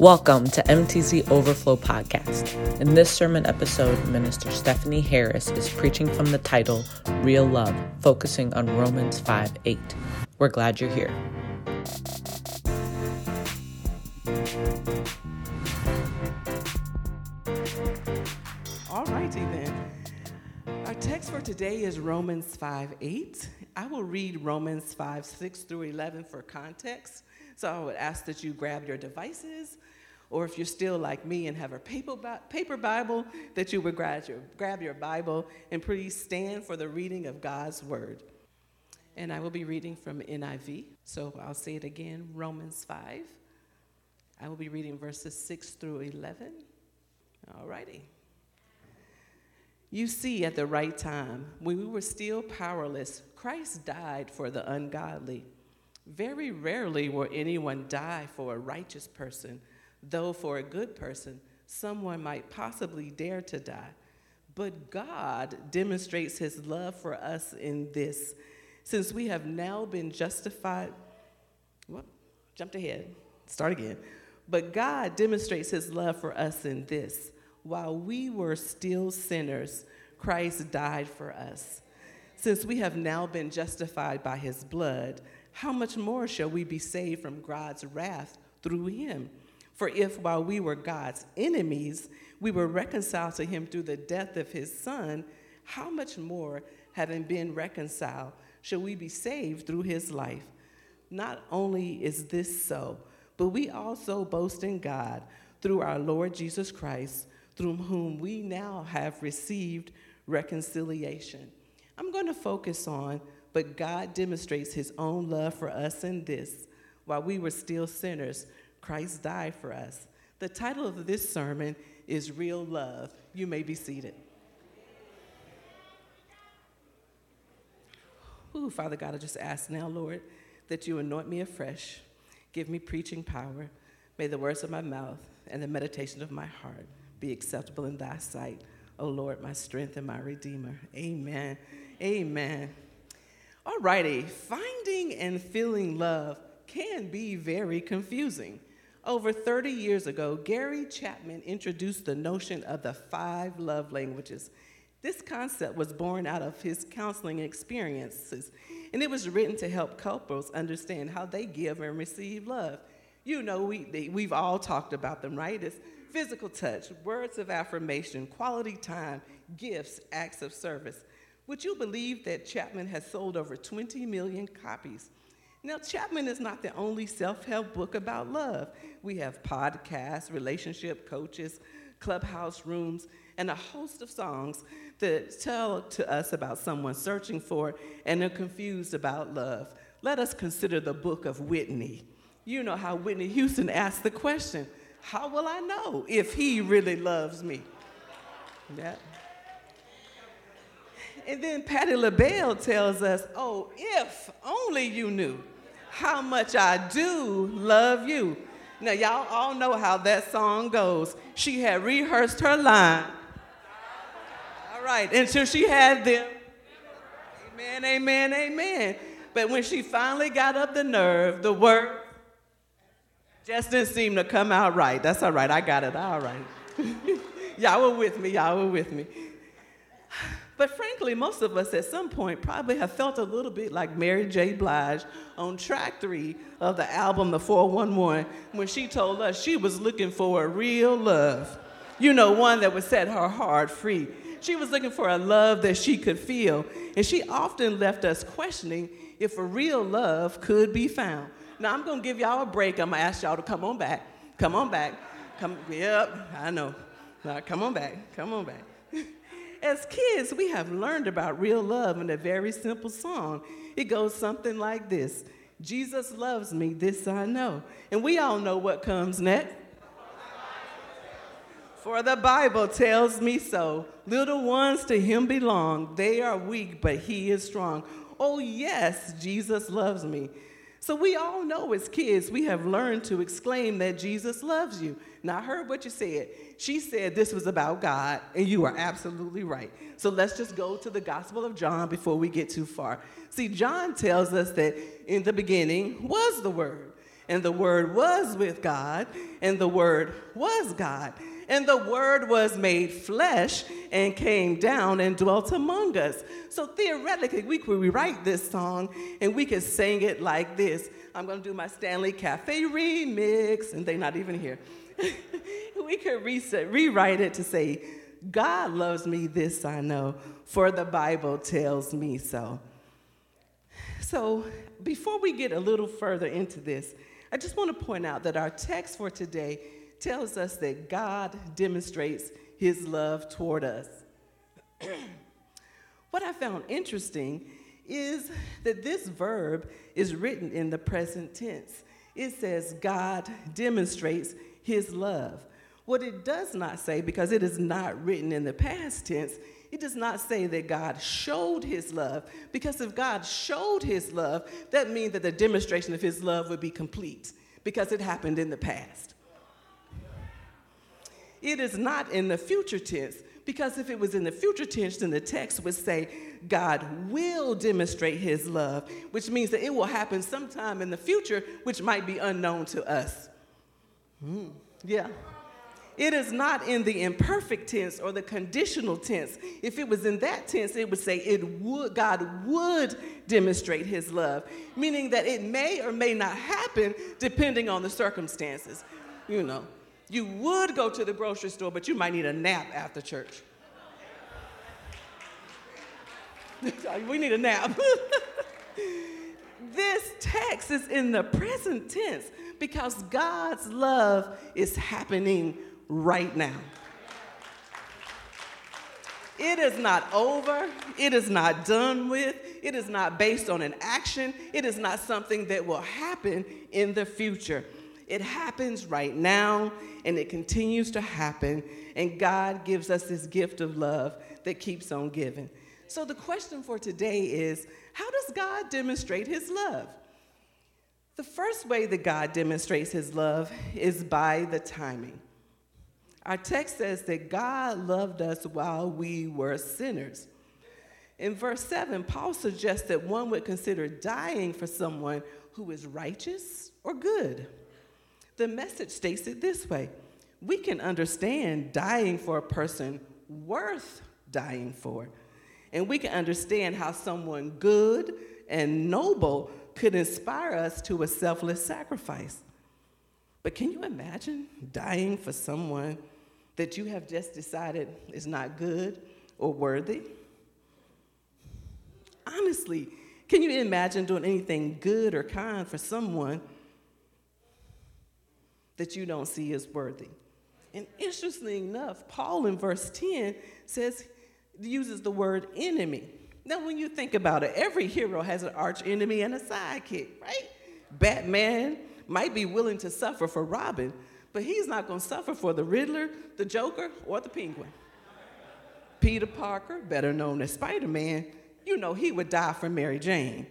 Welcome to MTZ Overflow Podcast. In this sermon episode, Minister Stephanie Harris is preaching from the title Real Love, focusing on Romans 5 8. We're glad you're here. All righty then. Our text for today is Romans 5 8. I will read Romans 5 6 through 11 for context. So I would ask that you grab your devices, or if you're still like me and have a paper, paper Bible, that you would grab your, grab your Bible and please stand for the reading of God's word. And I will be reading from NIV. So I'll say it again Romans 5. I will be reading verses 6 through 11. All righty. You see, at the right time, when we were still powerless, Christ died for the ungodly. Very rarely will anyone die for a righteous person, though for a good person, someone might possibly dare to die. But God demonstrates his love for us in this. Since we have now been justified, jumped ahead, start again. But God demonstrates his love for us in this. While we were still sinners, Christ died for us. Since we have now been justified by his blood, how much more shall we be saved from God's wrath through him? For if while we were God's enemies, we were reconciled to him through the death of his son, how much more, having been reconciled, shall we be saved through his life? Not only is this so, but we also boast in God through our Lord Jesus Christ, through whom we now have received reconciliation. I'm going to focus on but God demonstrates his own love for us in this while we were still sinners, Christ died for us. The title of this sermon is Real Love. You may be seated. Ooh, Father God, I just ask now, Lord, that you anoint me afresh, give me preaching power. May the words of my mouth and the meditation of my heart be acceptable in thy sight. O Lord, my strength and my redeemer. Amen. Amen. All righty, finding and feeling love can be very confusing. Over 30 years ago, Gary Chapman introduced the notion of the five love languages. This concept was born out of his counseling experiences, and it was written to help couples understand how they give and receive love. You know, we, they, we've all talked about them, right? It's physical touch, words of affirmation, quality time, gifts, acts of service. Would you believe that Chapman has sold over 20 million copies? Now, Chapman is not the only self help book about love. We have podcasts, relationship coaches, clubhouse rooms, and a host of songs that tell to us about someone searching for and are confused about love. Let us consider the book of Whitney. You know how Whitney Houston asked the question How will I know if he really loves me? Yeah. And then Patti LaBelle tells us, oh, if only you knew how much I do love you. Now, y'all all know how that song goes. She had rehearsed her line. All right, until she had them. Amen, amen, amen. But when she finally got up the nerve, the word just didn't seem to come out right. That's all right, I got it, all right. y'all were with me, y'all were with me. But frankly, most of us at some point probably have felt a little bit like Mary J. Blige on track three of the album The 411 when she told us she was looking for a real love. You know, one that would set her heart free. She was looking for a love that she could feel. And she often left us questioning if a real love could be found. Now, I'm going to give y'all a break. I'm going to ask y'all to come on back. Come on back. Come, yep, I know. Now, come on back. Come on back. As kids, we have learned about real love in a very simple song. It goes something like this Jesus loves me, this I know. And we all know what comes next. For the Bible tells me so. Little ones to him belong. They are weak, but he is strong. Oh, yes, Jesus loves me. So we all know as kids, we have learned to exclaim that Jesus loves you. Now, I heard what you said. She said this was about God, and you are absolutely right. So let's just go to the Gospel of John before we get too far. See, John tells us that in the beginning was the Word, And the Word was with God, and the Word was God. And the Word was made flesh and came down and dwelt among us. So theoretically, we could rewrite this song and we could sing it like this. I'm going to do my Stanley Cafe remix, and they're not even here. we could rewrite it to say, God loves me, this I know, for the Bible tells me so. So, before we get a little further into this, I just want to point out that our text for today tells us that God demonstrates his love toward us. what I found interesting is that this verb is written in the present tense. It says, God demonstrates his love. What it does not say, because it is not written in the past tense, it does not say that God showed his love, because if God showed his love, that means that the demonstration of his love would be complete, because it happened in the past. It is not in the future tense, because if it was in the future tense, then the text would say, God will demonstrate his love, which means that it will happen sometime in the future, which might be unknown to us. Mm, yeah. It is not in the imperfect tense or the conditional tense. If it was in that tense, it would say it would God would demonstrate his love, meaning that it may or may not happen depending on the circumstances. You know, you would go to the grocery store, but you might need a nap after church. we need a nap. this text is in the present tense because God's love is happening right now. It is not over. It is not done with. It is not based on an action. It is not something that will happen in the future. It happens right now and it continues to happen. And God gives us this gift of love that keeps on giving. So the question for today is how does God demonstrate his love? The first way that God demonstrates his love is by the timing. Our text says that God loved us while we were sinners. In verse 7, Paul suggests that one would consider dying for someone who is righteous or good. The message states it this way We can understand dying for a person worth dying for. And we can understand how someone good and noble could inspire us to a selfless sacrifice. But can you imagine dying for someone that you have just decided is not good or worthy? Honestly, can you imagine doing anything good or kind for someone that you don't see as worthy? And interestingly enough, Paul in verse 10 says, uses the word enemy. Now, when you think about it, every hero has an arch enemy and a sidekick, right? Batman might be willing to suffer for Robin, but he's not going to suffer for the Riddler, the Joker, or the Penguin. Peter Parker, better known as Spider Man, you know he would die for Mary Jane,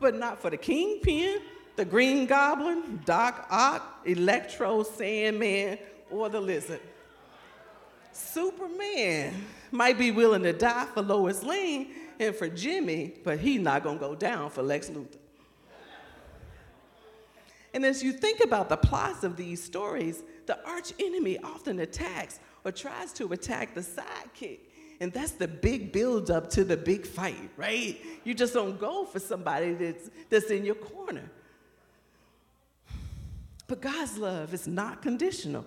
but not for the Kingpin, the Green Goblin, Doc Ock, Electro, Sandman, or the Lizard. Superman might be willing to die for Lois Lane and for Jimmy, but he's not going to go down for Lex Luthor. And as you think about the plots of these stories, the arch enemy often attacks or tries to attack the sidekick. And that's the big build up to the big fight, right? You just don't go for somebody that's, that's in your corner. But God's love is not conditional.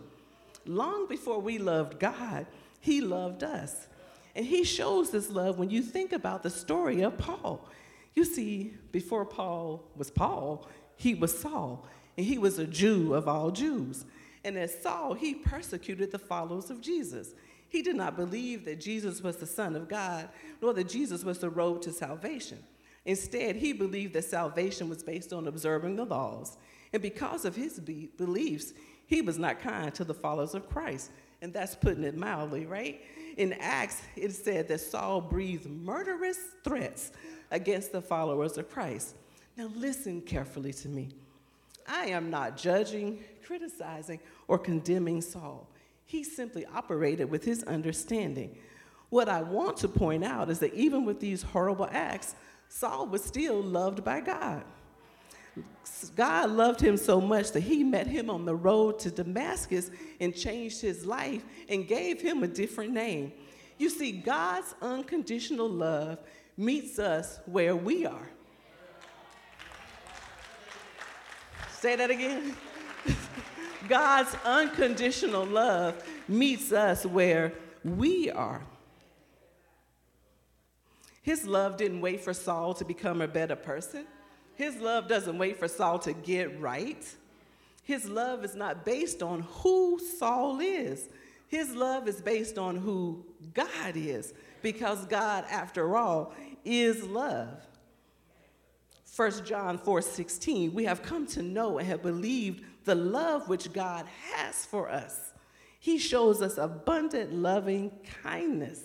Long before we loved God, He loved us. And He shows this love when you think about the story of Paul. You see, before Paul was Paul, he was Saul and he was a Jew of all Jews. And as Saul, he persecuted the followers of Jesus. He did not believe that Jesus was the Son of God, nor that Jesus was the road to salvation. Instead, he believed that salvation was based on observing the laws. And because of his be- beliefs, he was not kind to the followers of Christ. And that's putting it mildly, right? In Acts, it said that Saul breathed murderous threats against the followers of Christ. Now, listen carefully to me. I am not judging, criticizing, or condemning Saul. He simply operated with his understanding. What I want to point out is that even with these horrible acts, Saul was still loved by God. God loved him so much that he met him on the road to Damascus and changed his life and gave him a different name. You see, God's unconditional love meets us where we are. Say that again. God's unconditional love meets us where we are. His love didn't wait for Saul to become a better person. His love doesn't wait for Saul to get right. His love is not based on who Saul is. His love is based on who God is, because God, after all, is love. 1 John 4 16, we have come to know and have believed the love which God has for us. He shows us abundant loving kindness.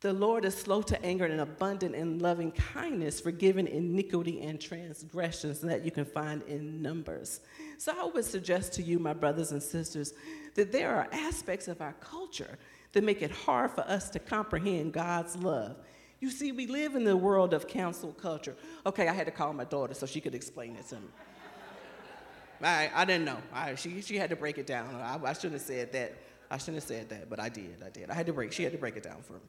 The Lord is slow to anger and abundant in loving kindness, forgiving iniquity and transgressions that you can find in Numbers. So I would suggest to you, my brothers and sisters, that there are aspects of our culture that make it hard for us to comprehend God's love. You see, we live in the world of cancel culture. Okay, I had to call my daughter so she could explain it to me. I, I didn't know. I, she, she had to break it down. I, I shouldn't have said that. I shouldn't have said that, but I did. I did. I had to break. She had to break it down for me.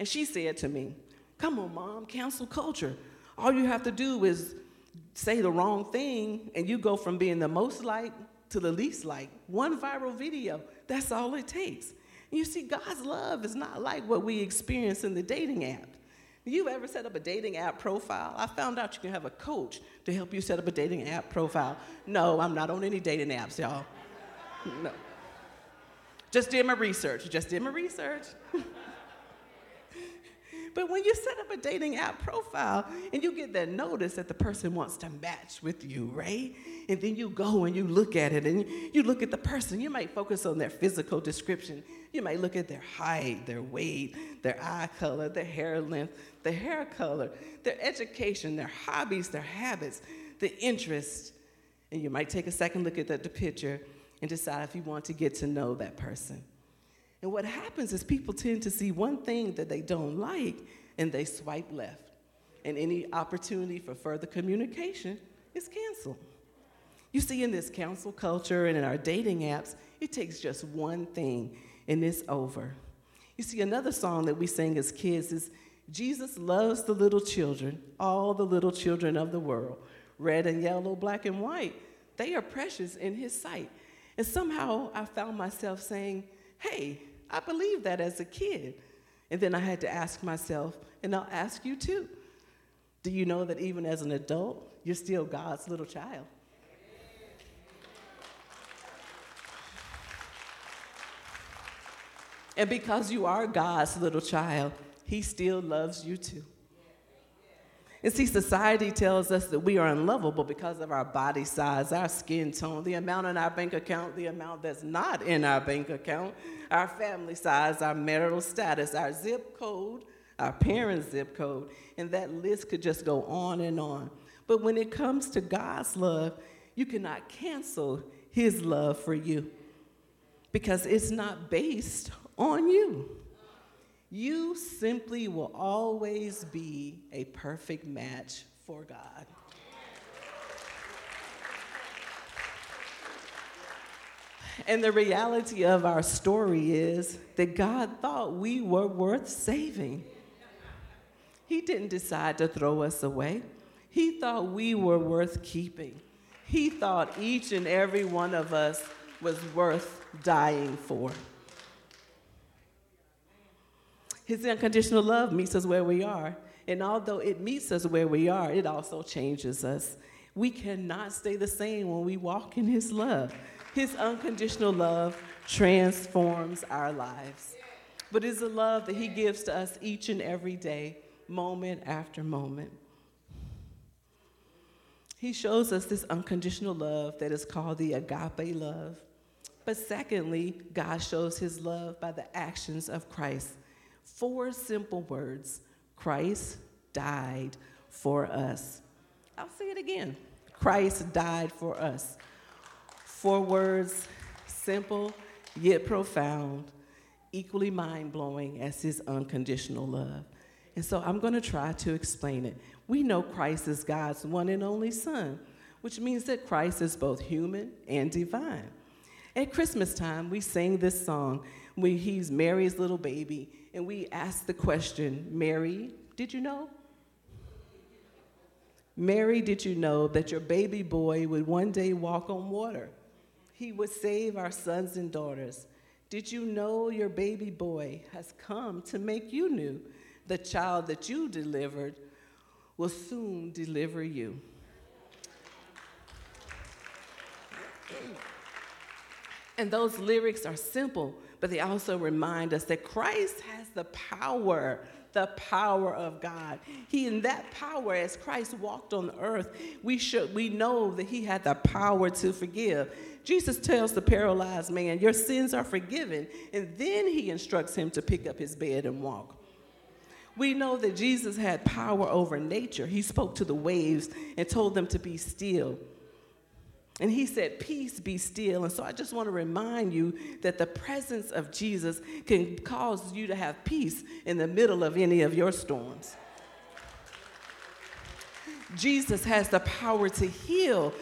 And she said to me, Come on, mom, cancel culture. All you have to do is say the wrong thing, and you go from being the most liked to the least liked. One viral video, that's all it takes. You see, God's love is not like what we experience in the dating app. You ever set up a dating app profile? I found out you can have a coach to help you set up a dating app profile. No, I'm not on any dating apps, y'all. No. Just did my research. Just did my research. But when you set up a dating app profile and you get that notice that the person wants to match with you, right? And then you go and you look at it and you look at the person. You might focus on their physical description. You might look at their height, their weight, their eye color, their hair length, their hair color, their education, their hobbies, their habits, the interests. And you might take a second look at the, the picture and decide if you want to get to know that person. And what happens is people tend to see one thing that they don't like and they swipe left. And any opportunity for further communication is canceled. You see, in this cancel culture and in our dating apps, it takes just one thing and it's over. You see, another song that we sing as kids is Jesus loves the little children, all the little children of the world, red and yellow, black and white. They are precious in his sight. And somehow I found myself saying, hey, I believed that as a kid. And then I had to ask myself, and I'll ask you too do you know that even as an adult, you're still God's little child? And because you are God's little child, He still loves you too. And see, society tells us that we are unlovable because of our body size, our skin tone, the amount in our bank account, the amount that's not in our bank account, our family size, our marital status, our zip code, our parents' zip code, and that list could just go on and on. But when it comes to God's love, you cannot cancel His love for you because it's not based on you you simply will always be a perfect match for God. And the reality of our story is that God thought we were worth saving. He didn't decide to throw us away. He thought we were worth keeping. He thought each and every one of us was worth dying for. His unconditional love meets us where we are. And although it meets us where we are, it also changes us. We cannot stay the same when we walk in His love. His unconditional love transforms our lives. But it's a love that He gives to us each and every day, moment after moment. He shows us this unconditional love that is called the agape love. But secondly, God shows His love by the actions of Christ. Four simple words Christ died for us. I'll say it again Christ died for us. Four words, simple yet profound, equally mind blowing as his unconditional love. And so I'm going to try to explain it. We know Christ is God's one and only Son, which means that Christ is both human and divine. At Christmas time, we sing this song when he's Mary's little baby, and we ask the question Mary, did you know? Mary, did you know that your baby boy would one day walk on water? He would save our sons and daughters. Did you know your baby boy has come to make you new? The child that you delivered will soon deliver you. And those lyrics are simple, but they also remind us that Christ has the power, the power of God. He in that power, as Christ walked on the earth, we should we know that he had the power to forgive. Jesus tells the paralyzed man, Your sins are forgiven, and then he instructs him to pick up his bed and walk. We know that Jesus had power over nature. He spoke to the waves and told them to be still. And he said, Peace be still. And so I just want to remind you that the presence of Jesus can cause you to have peace in the middle of any of your storms. Jesus has the power to heal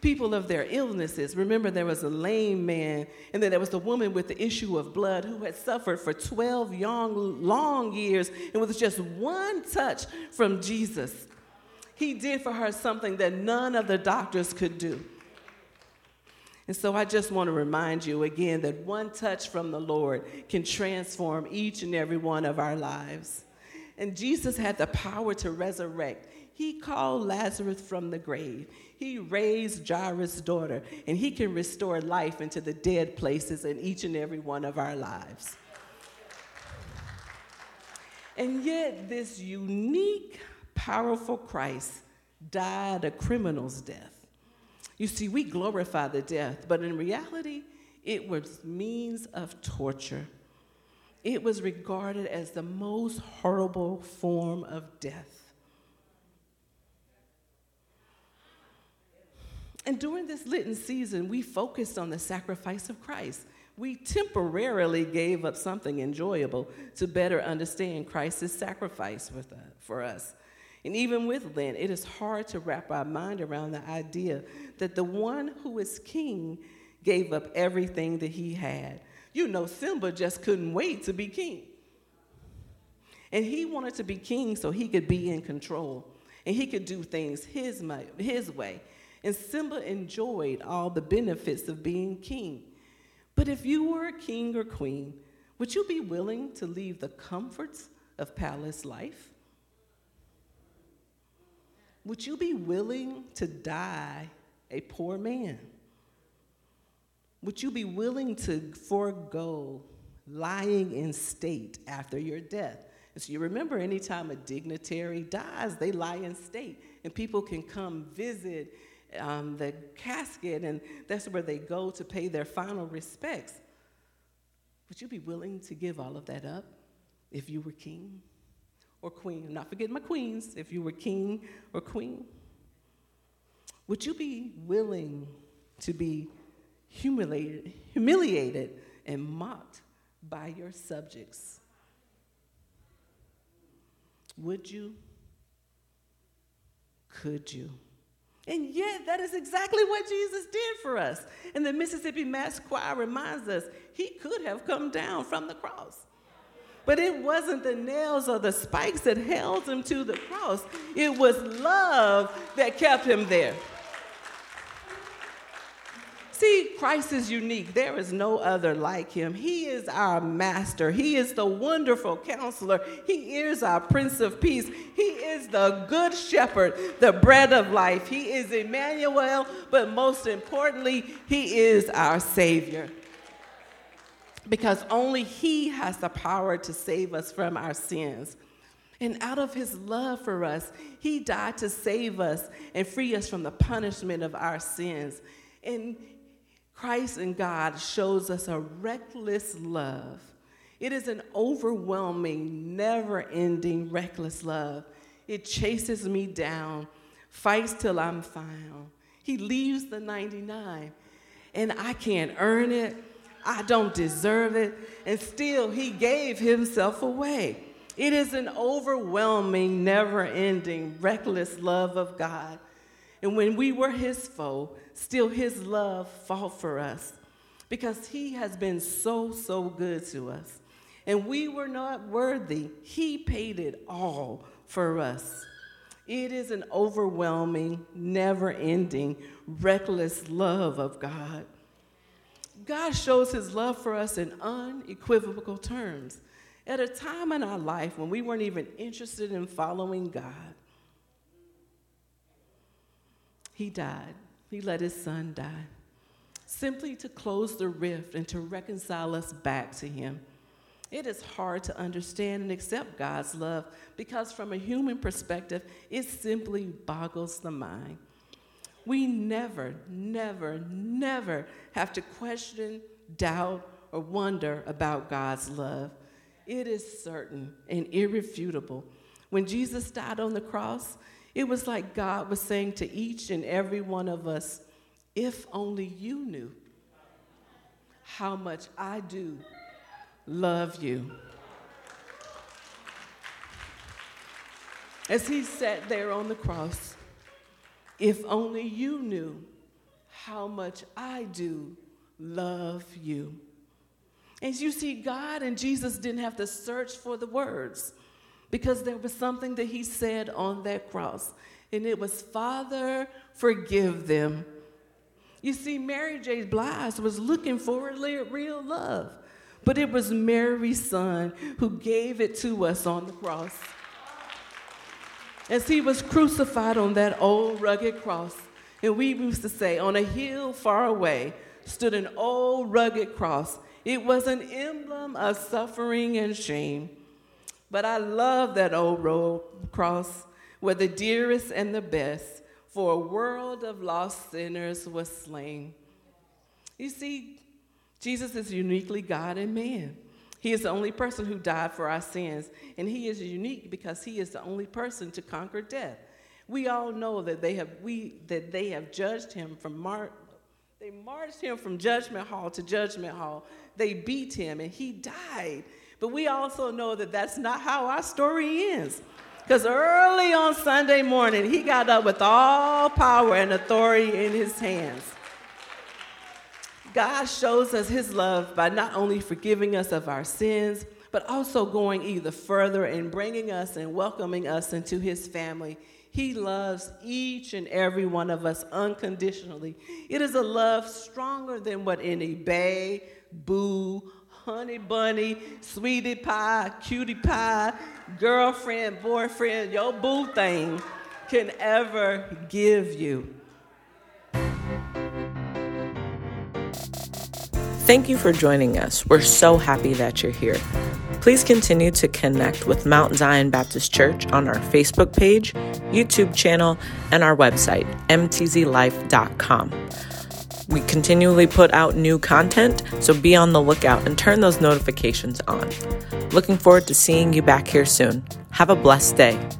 people of their illnesses. Remember, there was a lame man, and then there was the woman with the issue of blood who had suffered for 12 young, long years, and with just one touch from Jesus, he did for her something that none of the doctors could do. And so I just want to remind you again that one touch from the Lord can transform each and every one of our lives. And Jesus had the power to resurrect. He called Lazarus from the grave. He raised Jairus' daughter, and he can restore life into the dead places in each and every one of our lives. And yet, this unique, powerful Christ died a criminal's death. You see, we glorify the death, but in reality, it was means of torture. It was regarded as the most horrible form of death. And during this Lenten season, we focused on the sacrifice of Christ. We temporarily gave up something enjoyable to better understand Christ's sacrifice uh, for us. And even with Lent, it is hard to wrap our mind around the idea that the one who is king gave up everything that he had. You know, Simba just couldn't wait to be king. And he wanted to be king so he could be in control and he could do things his, his way. And Simba enjoyed all the benefits of being king. But if you were a king or queen, would you be willing to leave the comforts of palace life? Would you be willing to die a poor man? Would you be willing to forego lying in state after your death? And so you remember, anytime a dignitary dies, they lie in state, and people can come visit um, the casket, and that's where they go to pay their final respects. Would you be willing to give all of that up if you were king? Or queen. I'm not forgetting my queens, if you were king or queen. Would you be willing to be humiliated, humiliated and mocked by your subjects? Would you? Could you? And yet, that is exactly what Jesus did for us. And the Mississippi Mass Choir reminds us he could have come down from the cross. But it wasn't the nails or the spikes that held him to the cross, it was love that kept him there. See, Christ is unique. There is no other like him. He is our master. He is the wonderful counselor. He is our prince of peace. He is the good shepherd, the bread of life. He is Emmanuel, but most importantly, he is our savior because only He has the power to save us from our sins. And out of His love for us, He died to save us and free us from the punishment of our sins. And Christ and God shows us a reckless love. It is an overwhelming, never ending, reckless love. It chases me down, fights till I'm found. He leaves the 99, and I can't earn it. I don't deserve it. And still, he gave himself away. It is an overwhelming, never ending, reckless love of God. And when we were his foe, still his love fought for us because he has been so, so good to us. And we were not worthy. He paid it all for us. It is an overwhelming, never ending, reckless love of God. God shows his love for us in unequivocal terms at a time in our life when we weren't even interested in following God. He died. He let his son die simply to close the rift and to reconcile us back to him. It is hard to understand and accept God's love because, from a human perspective, it simply boggles the mind. We never, never, never have to question, doubt, or wonder about God's love. It is certain and irrefutable. When Jesus died on the cross, it was like God was saying to each and every one of us, If only you knew how much I do love you. As he sat there on the cross, if only you knew how much I do love you. As you see, God and Jesus didn't have to search for the words because there was something that he said on that cross, and it was, Father, forgive them. You see, Mary J. Blige was looking for real love but it was Mary's son who gave it to us on the cross. As he was crucified on that old rugged cross, and we used to say, on a hill far away stood an old rugged cross. It was an emblem of suffering and shame. But I love that old road cross where the dearest and the best for a world of lost sinners was slain. You see, Jesus is uniquely God and man. He is the only person who died for our sins, and he is unique because he is the only person to conquer death. We all know that they have we that they have judged him from mar- they marched him from judgment hall to judgment hall. They beat him and he died. But we also know that that's not how our story ends. Because early on Sunday morning, he got up with all power and authority in his hands. God shows us his love by not only forgiving us of our sins, but also going either further and bringing us and welcoming us into his family. He loves each and every one of us unconditionally. It is a love stronger than what any bae, boo, honey bunny, sweetie pie, cutie pie, girlfriend, boyfriend, your boo thing can ever give you. Thank you for joining us. We're so happy that you're here. Please continue to connect with Mount Zion Baptist Church on our Facebook page, YouTube channel, and our website, mtzlife.com. We continually put out new content, so be on the lookout and turn those notifications on. Looking forward to seeing you back here soon. Have a blessed day.